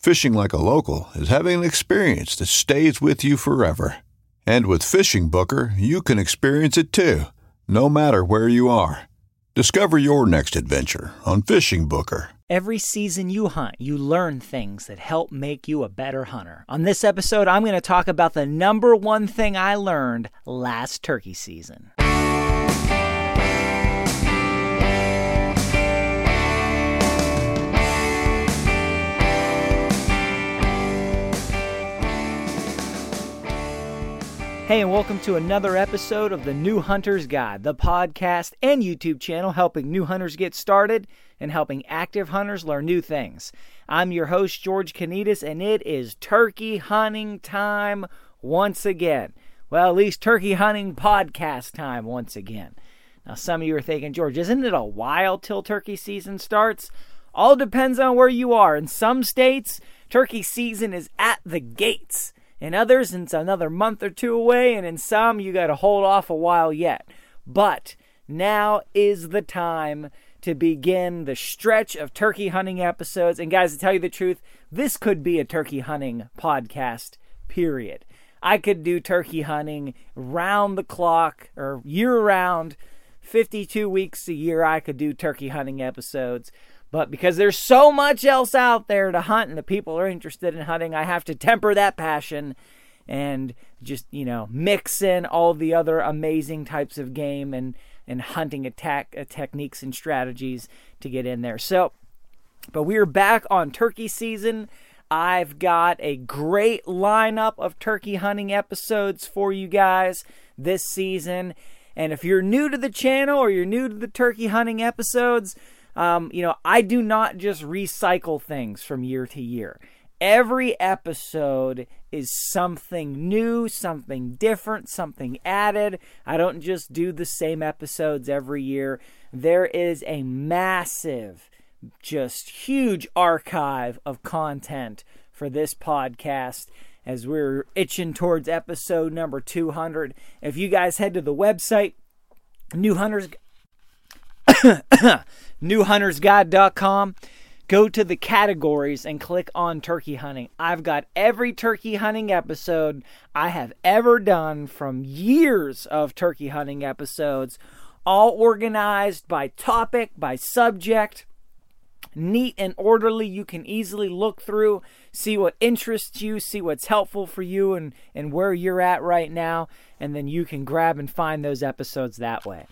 Fishing like a local is having an experience that stays with you forever. And with Fishing Booker, you can experience it too, no matter where you are. Discover your next adventure on Fishing Booker. Every season you hunt, you learn things that help make you a better hunter. On this episode, I'm going to talk about the number one thing I learned last turkey season. Hey, and welcome to another episode of the New Hunter's Guide, the podcast and YouTube channel helping new hunters get started and helping active hunters learn new things. I'm your host, George Konetes, and it is turkey hunting time once again. Well, at least turkey hunting podcast time once again. Now, some of you are thinking, George, isn't it a while till turkey season starts? All depends on where you are. In some states, turkey season is at the gates. In others, it's another month or two away, and in some, you got to hold off a while yet. But now is the time to begin the stretch of turkey hunting episodes. And guys, to tell you the truth, this could be a turkey hunting podcast, period. I could do turkey hunting round the clock or year round, 52 weeks a year. I could do turkey hunting episodes. But because there's so much else out there to hunt and the people are interested in hunting, I have to temper that passion and just, you know, mix in all the other amazing types of game and, and hunting attack uh, techniques and strategies to get in there. So, but we're back on turkey season. I've got a great lineup of turkey hunting episodes for you guys this season. And if you're new to the channel or you're new to the turkey hunting episodes, um, you know, I do not just recycle things from year to year. Every episode is something new, something different, something added. I don't just do the same episodes every year. There is a massive, just huge archive of content for this podcast as we're itching towards episode number 200. If you guys head to the website, New Hunters newhuntersguide.com. Go to the categories and click on turkey hunting. I've got every turkey hunting episode I have ever done from years of turkey hunting episodes, all organized by topic, by subject, neat and orderly. You can easily look through, see what interests you, see what's helpful for you and, and where you're at right now, and then you can grab and find those episodes that way.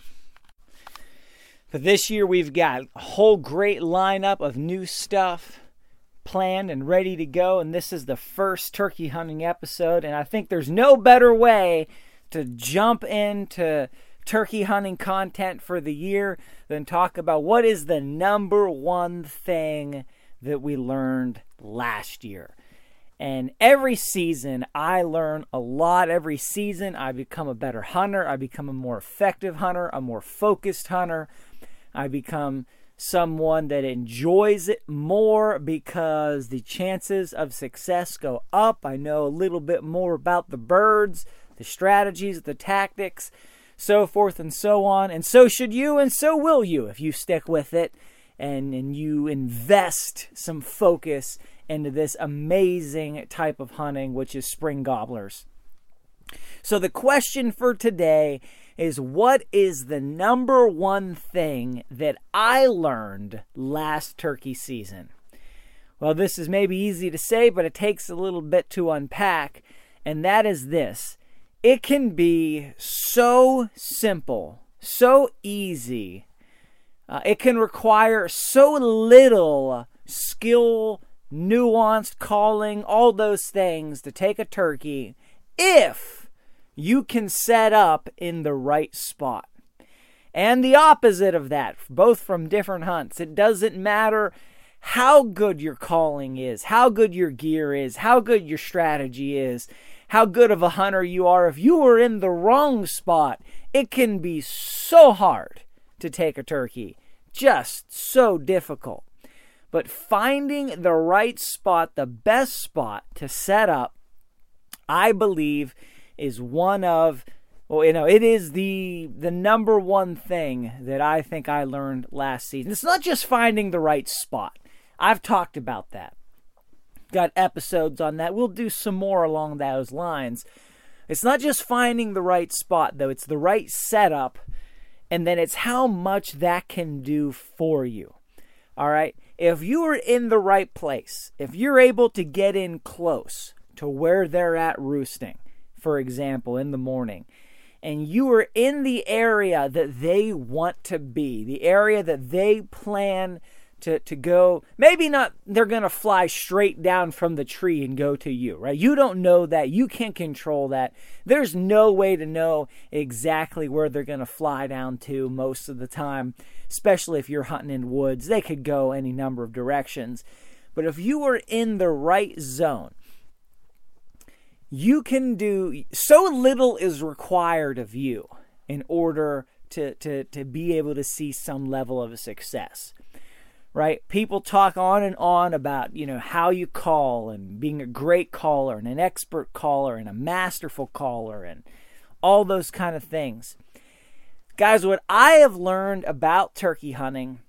But this year we've got a whole great lineup of new stuff planned and ready to go. And this is the first turkey hunting episode. And I think there's no better way to jump into turkey hunting content for the year than talk about what is the number one thing that we learned last year. And every season, I learn a lot. Every season, I become a better hunter. I become a more effective hunter, a more focused hunter. I become someone that enjoys it more because the chances of success go up. I know a little bit more about the birds the strategies, the tactics, so forth and so on. And so should you, and so will you if you stick with it and, and you invest some focus into this amazing type of hunting, which is spring gobblers. So, the question for today is what is the number one thing that I learned last turkey season? Well, this is maybe easy to say, but it takes a little bit to unpack, and that is this it can be so simple, so easy. Uh, it can require so little skill, nuanced calling, all those things to take a turkey if you can set up in the right spot. And the opposite of that, both from different hunts. It doesn't matter how good your calling is, how good your gear is, how good your strategy is how good of a hunter you are. If you are in the wrong spot, it can be so hard to take a turkey. Just so difficult. But finding the right spot, the best spot to set up, I believe is one of well, you know, it is the the number one thing that I think I learned last season. It's not just finding the right spot. I've talked about that got episodes on that. We'll do some more along those lines. It's not just finding the right spot, though, it's the right setup, and then it's how much that can do for you. All right? If you are in the right place, if you're able to get in close to where they're at roosting, for example, in the morning, and you are in the area that they want to be, the area that they plan to, to go maybe not they're going to fly straight down from the tree and go to you right? You don't know that. You can't control that. There's no way to know exactly where they're going to fly down to most of the time especially if you're hunting in woods. They could go any number of directions. But if you are in the right zone you can do so little is required of you in order to, to, to be able to see some level of success right? People talk on and on about, you know, how you call and being a great caller and an expert caller and a masterful caller and all those kind of things. Guys, what I have learned about turkey hunting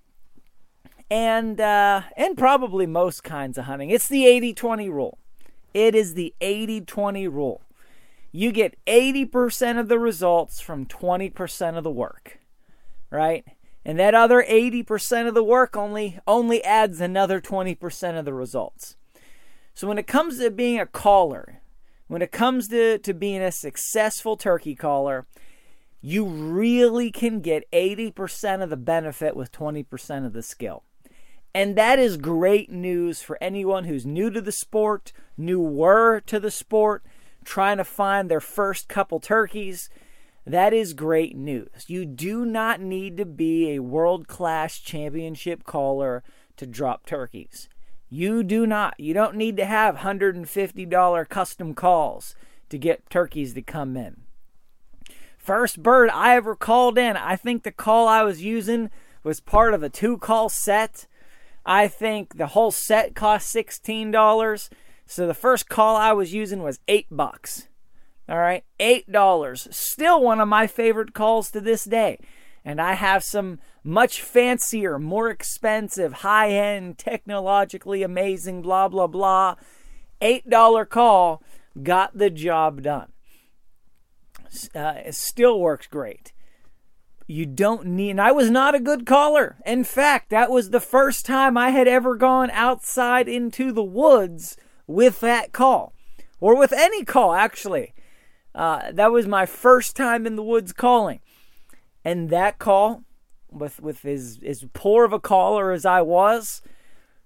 and uh, and probably most kinds of hunting, it's the 80-20 rule. It is the 80-20 rule. You get 80% of the results from 20% of the work. Right? And that other 80% of the work only only adds another 20% of the results. So when it comes to being a caller, when it comes to, to being a successful turkey caller, you really can get 80% of the benefit with 20% of the skill. And that is great news for anyone who's new to the sport, newer to the sport, trying to find their first couple turkeys that is great news. You do not need to be a world class championship caller to drop turkeys. You do not. You don't need to have $150 custom calls to get turkeys to come in. First bird I ever called in, I think the call I was using was part of a two call set. I think the whole set cost $16. So the first call I was using was 8 bucks. All right, $8. Still one of my favorite calls to this day. And I have some much fancier, more expensive, high end, technologically amazing, blah, blah, blah. $8 call got the job done. Uh, it still works great. You don't need, and I was not a good caller. In fact, that was the first time I had ever gone outside into the woods with that call, or with any call, actually. Uh, that was my first time in the woods calling. And that call, with, with as, as poor of a caller as I was,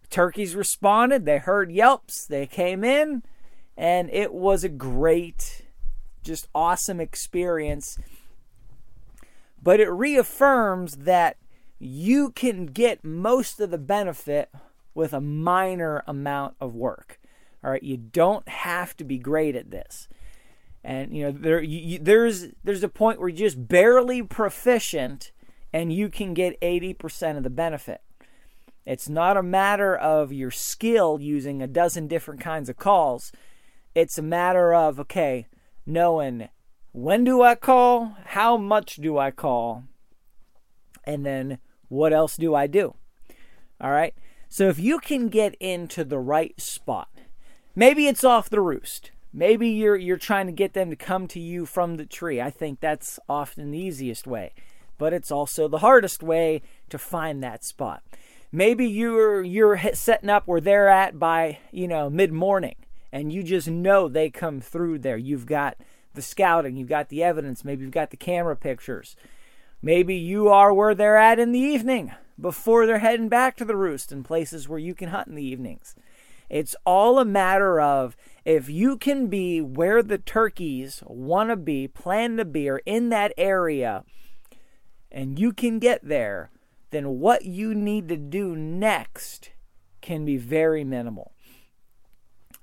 turkeys responded. They heard yelps. They came in. And it was a great, just awesome experience. But it reaffirms that you can get most of the benefit with a minor amount of work. All right, you don't have to be great at this. And you know there you, there's there's a point where you're just barely proficient and you can get 80% of the benefit. It's not a matter of your skill using a dozen different kinds of calls. It's a matter of okay knowing when do I call? How much do I call? And then what else do I do? All right. So if you can get into the right spot, maybe it's off the roost. Maybe you're you're trying to get them to come to you from the tree. I think that's often the easiest way, but it's also the hardest way to find that spot. Maybe you're you're setting up where they're at by, you know, mid-morning and you just know they come through there. You've got the scouting, you've got the evidence, maybe you've got the camera pictures. Maybe you are where they're at in the evening before they're heading back to the roost and places where you can hunt in the evenings. It's all a matter of if you can be where the turkeys want to be, plan to be, or in that area, and you can get there, then what you need to do next can be very minimal.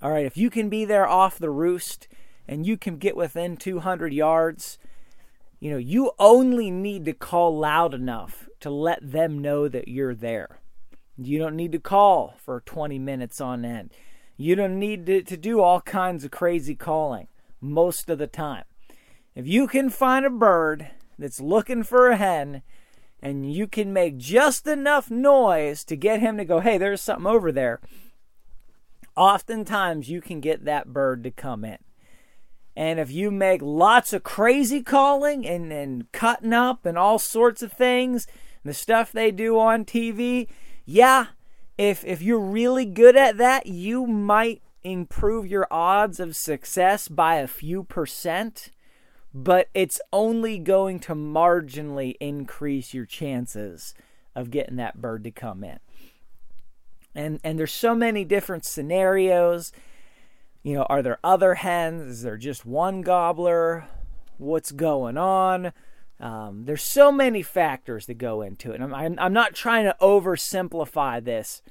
All right, if you can be there off the roost and you can get within 200 yards, you know, you only need to call loud enough to let them know that you're there. You don't need to call for 20 minutes on end. You don't need to, to do all kinds of crazy calling most of the time. If you can find a bird that's looking for a hen and you can make just enough noise to get him to go, hey, there's something over there, oftentimes you can get that bird to come in. And if you make lots of crazy calling and, and cutting up and all sorts of things, the stuff they do on TV, yeah, if if you're really good at that, you might improve your odds of success by a few percent, but it's only going to marginally increase your chances of getting that bird to come in. And and there's so many different scenarios. You know, are there other hens? Is there just one gobbler? What's going on? Um, there's so many factors that go into it. I'm, I'm, I'm not trying to oversimplify this,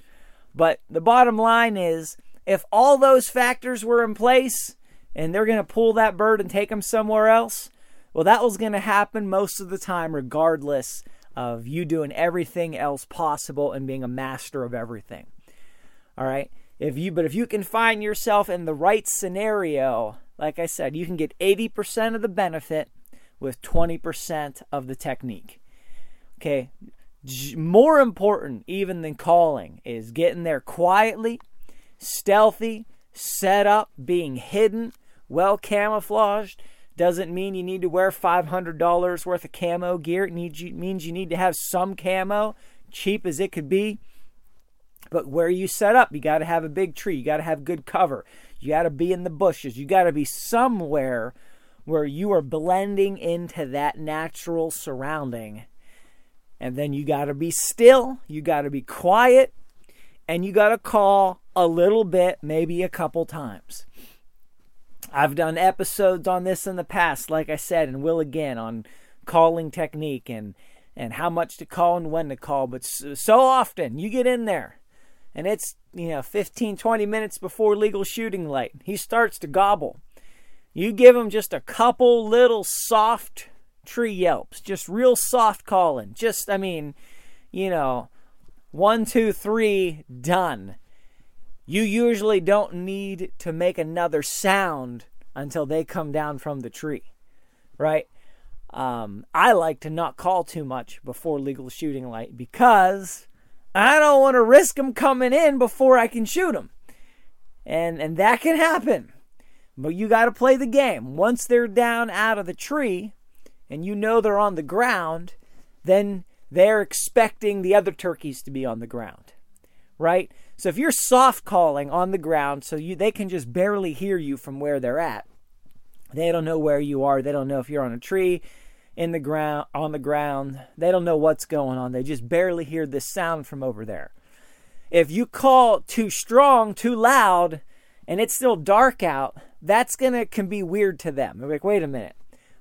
but the bottom line is if all those factors were in place and they're going to pull that bird and take him somewhere else, well, that was going to happen most of the time, regardless of you doing everything else possible and being a master of everything. All right. If you, but if you can find yourself in the right scenario, like I said, you can get 80% of the benefit with 20% of the technique. Okay, more important even than calling is getting there quietly, stealthy, set up, being hidden, well camouflaged. Doesn't mean you need to wear $500 worth of camo gear. It needs, means you need to have some camo, cheap as it could be. But where you set up, you got to have a big tree. You got to have good cover. You got to be in the bushes. You got to be somewhere where you are blending into that natural surrounding. And then you got to be still, you got to be quiet, and you got to call a little bit, maybe a couple times. I've done episodes on this in the past, like I said, and will again on calling technique and and how much to call and when to call. But so often you get in there and it's, you know, 15, 20 minutes before legal shooting light. He starts to gobble. You give him just a couple little soft tree yelps, just real soft calling. Just, I mean, you know, one, two, three, done. You usually don't need to make another sound until they come down from the tree, right? Um, I like to not call too much before legal shooting light because I don't want to risk them coming in before I can shoot them, and and that can happen. But you got to play the game. Once they're down out of the tree and you know they're on the ground, then they're expecting the other turkeys to be on the ground. Right? So if you're soft calling on the ground so you they can just barely hear you from where they're at. They don't know where you are. They don't know if you're on a tree, in the ground, on the ground. They don't know what's going on. They just barely hear this sound from over there. If you call too strong, too loud, and it's still dark out, that's gonna can be weird to them. They're like, wait a minute,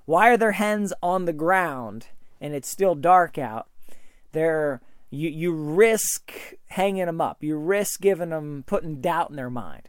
why are their hens on the ground and it's still dark out? They're you you risk hanging them up. You risk giving them putting doubt in their mind.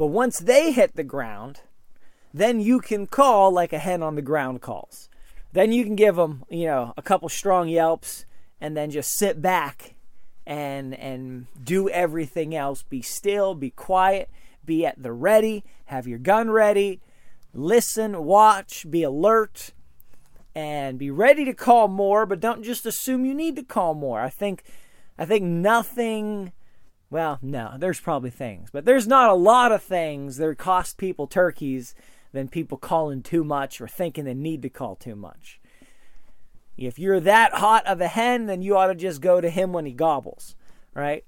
But once they hit the ground, then you can call like a hen on the ground calls. Then you can give them, you know, a couple strong yelps and then just sit back and and do everything else. Be still, be quiet, be at the ready, have your gun ready, listen, watch, be alert and be ready to call more, but don't just assume you need to call more. I think I think nothing well, no, there's probably things, but there's not a lot of things that cost people turkeys than people calling too much or thinking they need to call too much. If you're that hot of a hen, then you ought to just go to him when he gobbles, right?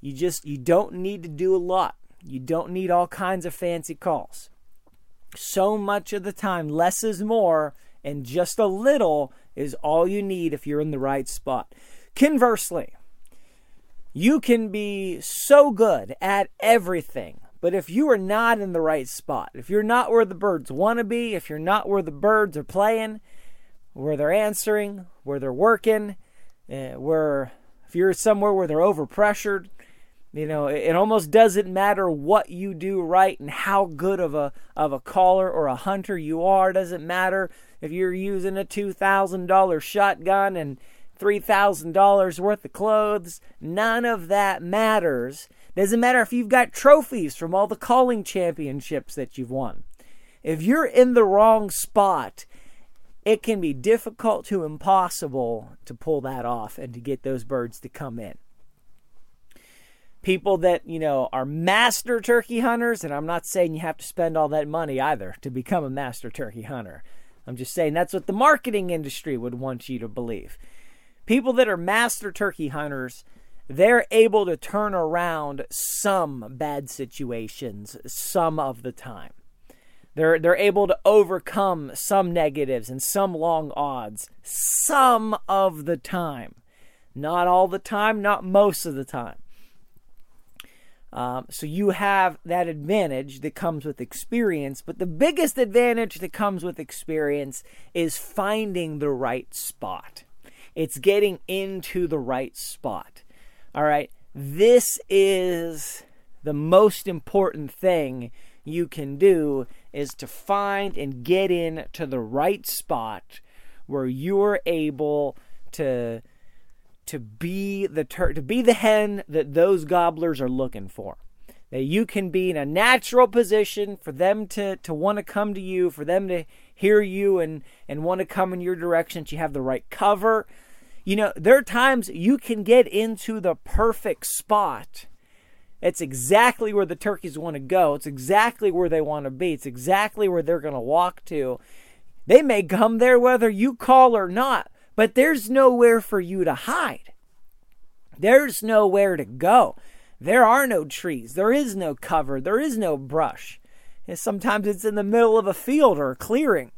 You just you don't need to do a lot. You don't need all kinds of fancy calls. So much of the time, less is more, and just a little is all you need if you're in the right spot. Conversely, you can be so good at everything, but if you are not in the right spot, if you're not where the birds want to be, if you're not where the birds are playing, where they're answering, where they're working, uh, where if you're somewhere where they're overpressured, you know, it, it almost doesn't matter what you do right and how good of a of a caller or a hunter you are. It doesn't matter if you're using a two thousand dollar shotgun and $3,000 worth of clothes. None of that matters. Doesn't matter if you've got trophies from all the calling championships that you've won. If you're in the wrong spot, it can be difficult to impossible to pull that off and to get those birds to come in. People that, you know, are master turkey hunters, and I'm not saying you have to spend all that money either to become a master turkey hunter. I'm just saying that's what the marketing industry would want you to believe people that are master turkey hunters, they're able to turn around some bad situations some of the time. They're, they're able to overcome some negatives and some long odds some of the time. Not all the time, not most of the time. Um, so you have that advantage that comes with experience, but the biggest advantage that comes with experience is finding the right spot. It's getting into the right spot. All right. This is the most important thing you can do is to find and get into the right spot where you're able to to be the tur- to be the hen that those gobblers are looking for that you can be in a natural position for them to to want to come to you for them to hear you and and want to come in your direction that you have the right cover you know, there are times you can get into the perfect spot. It's exactly where the turkeys want to go. It's exactly where they want to be. It's exactly where they're going to walk to. They may come there whether you call or not, but there's nowhere for you to hide. There's nowhere to go. There are no trees. There is no cover. There is no brush. And sometimes it's in the middle of a field or a clearing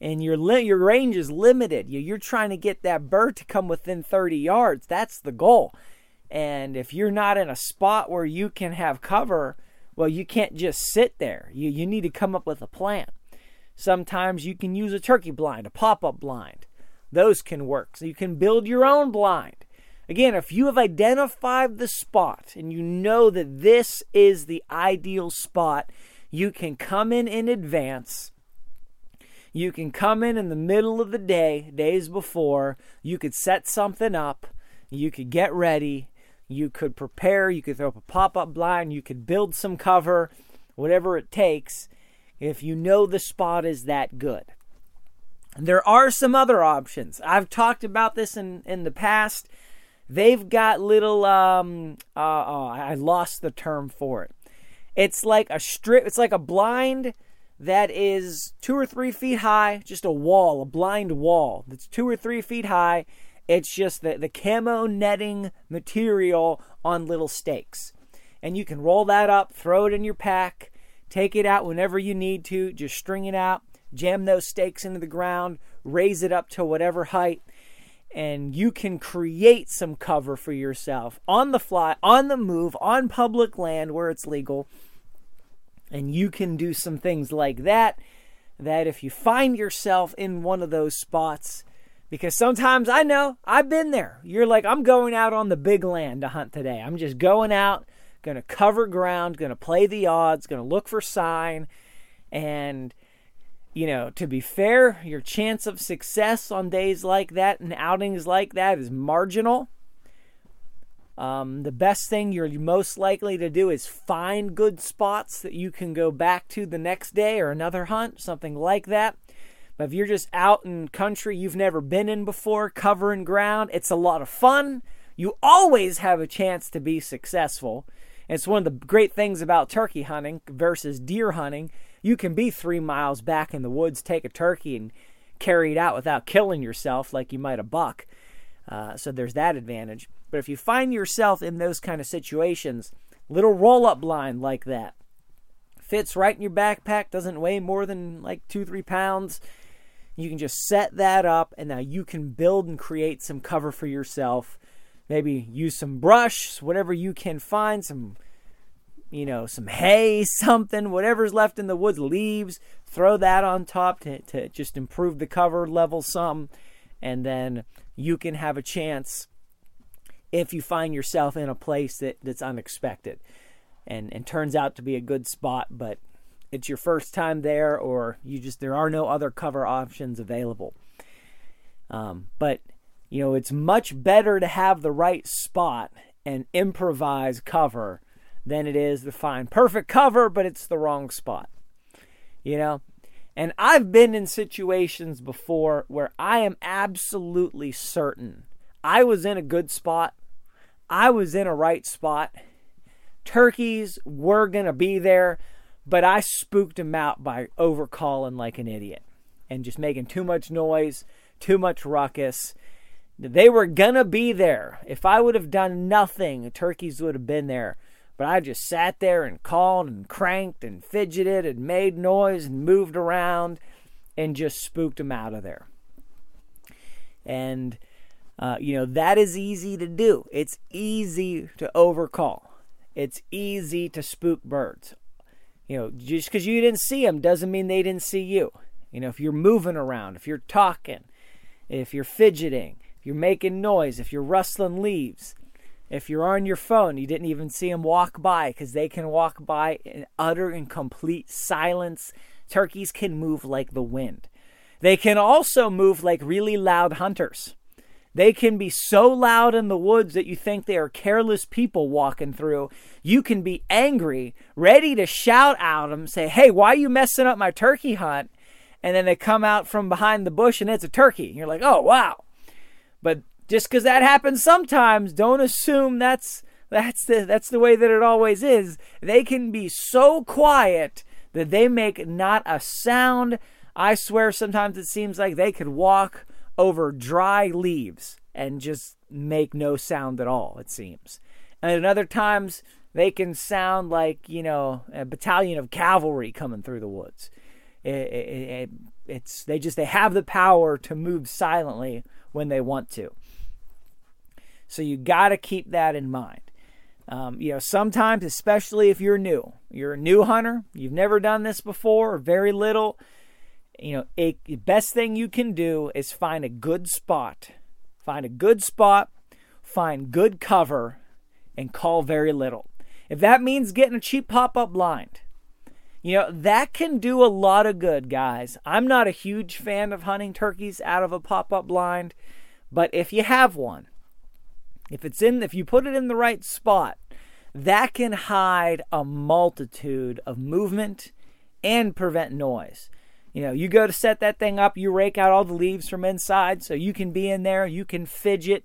and your li- your range is limited. You're trying to get that bird to come within 30 yards. That's the goal. And if you're not in a spot where you can have cover, well, you can't just sit there. You you need to come up with a plan. Sometimes you can use a turkey blind, a pop-up blind. Those can work. So you can build your own blind. Again, if you have identified the spot and you know that this is the ideal spot, you can come in in advance you can come in in the middle of the day, days before. You could set something up. You could get ready. You could prepare. You could throw up a pop up blind. You could build some cover, whatever it takes, if you know the spot is that good. There are some other options. I've talked about this in, in the past. They've got little, um, uh, oh, I lost the term for it. It's like a strip, it's like a blind that is two or three feet high, just a wall, a blind wall that's two or three feet high. It's just the, the camo netting material on little stakes. and you can roll that up, throw it in your pack, take it out whenever you need to, just string it out, jam those stakes into the ground, raise it up to whatever height, and you can create some cover for yourself on the fly, on the move, on public land where it's legal. And you can do some things like that. That if you find yourself in one of those spots, because sometimes I know I've been there. You're like, I'm going out on the big land to hunt today. I'm just going out, going to cover ground, going to play the odds, going to look for sign. And, you know, to be fair, your chance of success on days like that and outings like that is marginal. Um, the best thing you're most likely to do is find good spots that you can go back to the next day or another hunt, something like that. But if you're just out in country you've never been in before, covering ground, it's a lot of fun. You always have a chance to be successful. it's one of the great things about turkey hunting versus deer hunting. You can be three miles back in the woods, take a turkey, and carry it out without killing yourself like you might a buck. Uh, so there's that advantage. But if you find yourself in those kind of situations, little roll up blind like that fits right in your backpack, doesn't weigh more than like two, three pounds. You can just set that up, and now you can build and create some cover for yourself. Maybe use some brush, whatever you can find, some, you know, some hay, something, whatever's left in the woods, leaves, throw that on top to, to just improve the cover level some. And then you can have a chance if you find yourself in a place that, that's unexpected and, and turns out to be a good spot, but it's your first time there or you just there are no other cover options available. Um, but you know, it's much better to have the right spot and improvise cover than it is to find perfect cover, but it's the wrong spot. You know? And I've been in situations before where I am absolutely certain I was in a good spot I was in a right spot. Turkeys were going to be there, but I spooked them out by overcalling like an idiot and just making too much noise, too much ruckus. They were going to be there. If I would have done nothing, turkeys would have been there. But I just sat there and called and cranked and fidgeted and made noise and moved around and just spooked them out of there. And uh, you know, that is easy to do. It's easy to overcall. It's easy to spook birds. You know, just because you didn't see them doesn't mean they didn't see you. You know, if you're moving around, if you're talking, if you're fidgeting, if you're making noise, if you're rustling leaves, if you're on your phone, you didn't even see them walk by because they can walk by in utter and complete silence. Turkeys can move like the wind. They can also move like really loud hunters. They can be so loud in the woods that you think they are careless people walking through. You can be angry, ready to shout at them, say, Hey, why are you messing up my turkey hunt? And then they come out from behind the bush and it's a turkey. You're like, Oh, wow. But just because that happens sometimes, don't assume that's that's the that's the way that it always is. They can be so quiet that they make not a sound. I swear sometimes it seems like they could walk over dry leaves and just make no sound at all, it seems. And at other times, they can sound like, you know, a battalion of cavalry coming through the woods. It, it, it, it's they just they have the power to move silently when they want to. So you got to keep that in mind. Um, you know, sometimes, especially if you're new, you're a new hunter, you've never done this before, or very little you know, a, the best thing you can do is find a good spot. Find a good spot, find good cover, and call very little. If that means getting a cheap pop up blind, you know, that can do a lot of good, guys. I'm not a huge fan of hunting turkeys out of a pop up blind, but if you have one, if it's in, if you put it in the right spot, that can hide a multitude of movement and prevent noise. You know, you go to set that thing up, you rake out all the leaves from inside so you can be in there, you can fidget,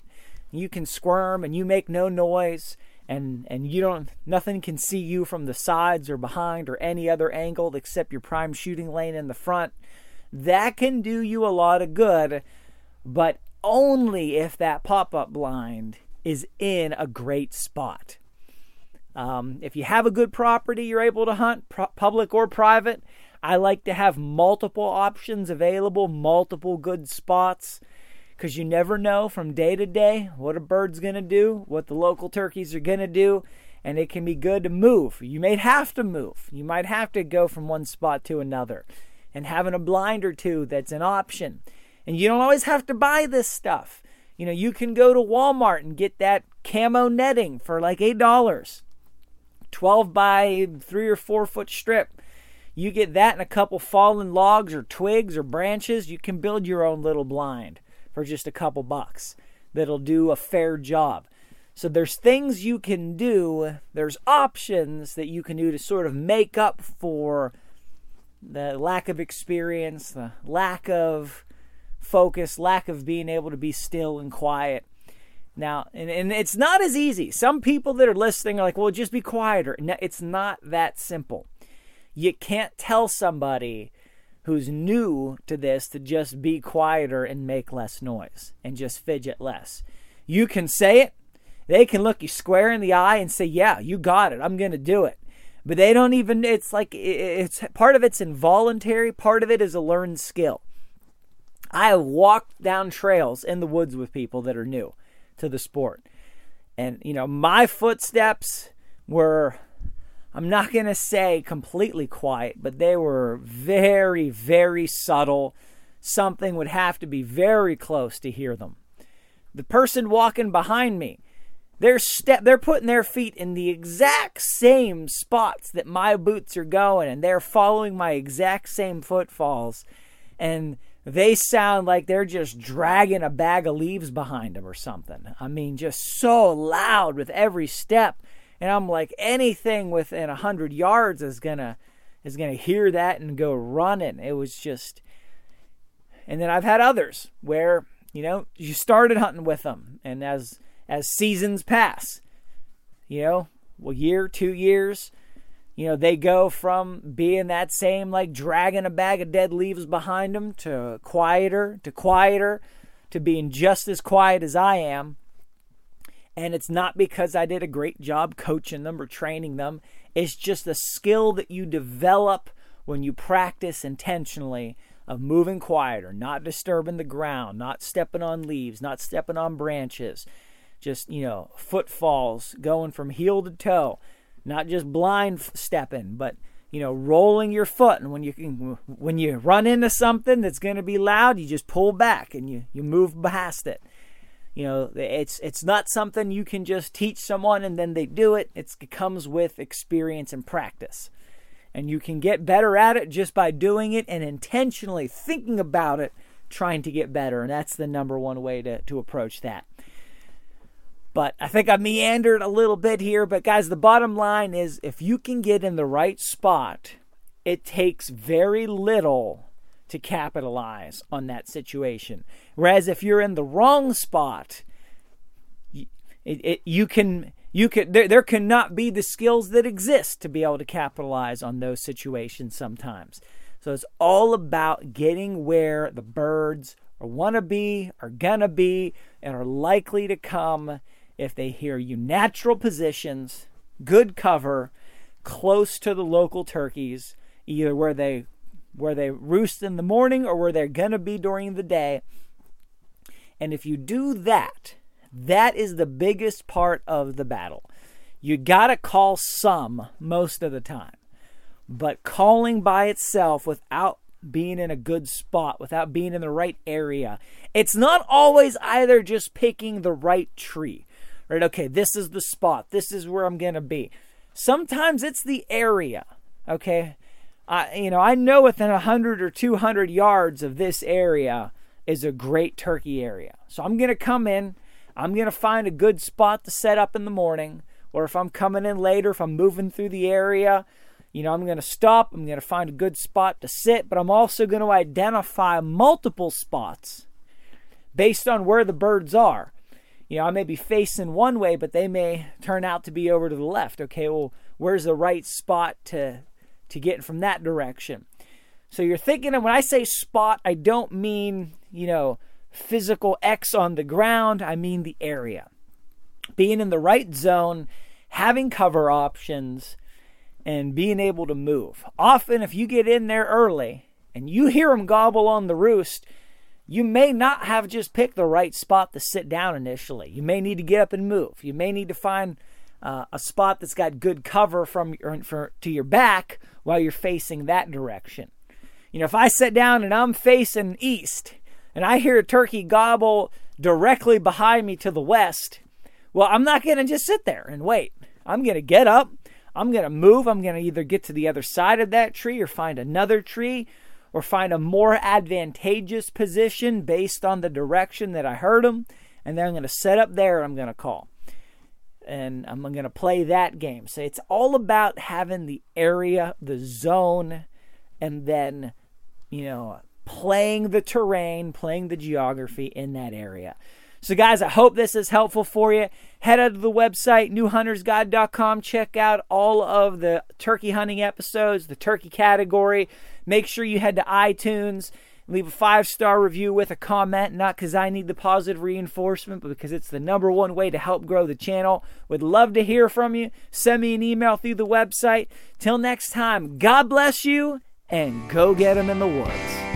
you can squirm and you make no noise and and you don't nothing can see you from the sides or behind or any other angle except your prime shooting lane in the front. That can do you a lot of good, but only if that pop-up blind is in a great spot. Um, if you have a good property, you're able to hunt, public or private. I like to have multiple options available, multiple good spots, because you never know from day to day what a bird's going to do, what the local turkeys are going to do, and it can be good to move. You may have to move. You might have to go from one spot to another. And having a blind or two that's an option. And you don't always have to buy this stuff. You know, you can go to Walmart and get that camo netting for like $8. 12 by 3 or 4 foot strip. You get that and a couple fallen logs or twigs or branches, you can build your own little blind for just a couple bucks that'll do a fair job. So there's things you can do, there's options that you can do to sort of make up for the lack of experience, the lack of focus, lack of being able to be still and quiet. Now, and, and it's not as easy. Some people that are listening are like, well, just be quieter. No, it's not that simple. You can't tell somebody who's new to this to just be quieter and make less noise and just fidget less. You can say it, they can look you square in the eye and say, "Yeah, you got it. I'm going to do it." But they don't even it's like it's part of it's involuntary, part of it is a learned skill. I have walked down trails in the woods with people that are new to the sport. And you know, my footsteps were I'm not going to say completely quiet, but they were very very subtle. Something would have to be very close to hear them. The person walking behind me, they're step they're putting their feet in the exact same spots that my boots are going and they're following my exact same footfalls and they sound like they're just dragging a bag of leaves behind them or something. I mean, just so loud with every step. And I'm like, anything within a hundred yards is gonna is gonna hear that and go running. It was just, and then I've had others where you know you started hunting with them, and as as seasons pass. You know, a year, two years, you know, they go from being that same, like dragging a bag of dead leaves behind them to quieter, to quieter, to being just as quiet as I am. And it's not because I did a great job coaching them or training them. It's just a skill that you develop when you practice intentionally of moving quieter, not disturbing the ground, not stepping on leaves, not stepping on branches, just you know footfalls going from heel to toe not just blind stepping but you know rolling your foot. And when you can when you run into something that's going to be loud you just pull back and you you move past it. You know it's it's not something you can just teach someone and then they do it. It's, it comes with experience and practice. And you can get better at it just by doing it and intentionally thinking about it trying to get better. And that's the number one way to, to approach that but I think I meandered a little bit here. But guys, the bottom line is if you can get in the right spot, it takes very little to capitalize on that situation. Whereas if you're in the wrong spot, it, it, you can you can there, there cannot be the skills that exist to be able to capitalize on those situations sometimes. So it's all about getting where the birds are want to be, are gonna be, and are likely to come if they hear you natural positions, good cover, close to the local turkeys, either where they where they roost in the morning or where they're gonna be during the day. And if you do that, that is the biggest part of the battle. You gotta call some most of the time. But calling by itself without being in a good spot, without being in the right area, it's not always either just picking the right tree right? Okay, this is the spot. This is where I'm going to be. Sometimes it's the area, okay? I, you know, I know within 100 or 200 yards of this area is a great turkey area. So I'm going to come in. I'm going to find a good spot to set up in the morning. Or if I'm coming in later, if I'm moving through the area, you know, I'm going to stop. I'm going to find a good spot to sit. But I'm also going to identify multiple spots based on where the birds are you know, I may be facing one way, but they may turn out to be over to the left. Okay, well, where's the right spot to to get from that direction? So you're thinking, and when I say spot, I don't mean you know physical X on the ground. I mean the area. Being in the right zone, having cover options and being able to move. Often, if you get in there early and you hear them gobble on the roost, you may not have just picked the right spot to sit down initially. You may need to get up and move. You may need to find uh, a spot that's got good cover from your, for, to your back while you're facing that direction. You know, if I sit down and I'm facing east and I hear a turkey gobble directly behind me to the west, well, I'm not going to just sit there and wait. I'm going to get up. I'm going to move. I'm going to either get to the other side of that tree or find another tree or find a more advantageous position based on the direction that I heard them. And then I'm going to set up there I'm going to call. And I'm going to play that game. So it's all about having the area, the zone, and then, you know, playing the terrain, playing the geography in that area. So, guys, I hope this is helpful for you. Head out to the website, newhuntersguide.com. Check out all of the turkey hunting episodes, the turkey category. Make sure you head to iTunes, leave a five star review with a comment, not because I need the positive reinforcement, but because it's the number one way to help grow the channel. Would love to hear from you. Send me an email through the website. Till next time, God bless you and go get them in the woods.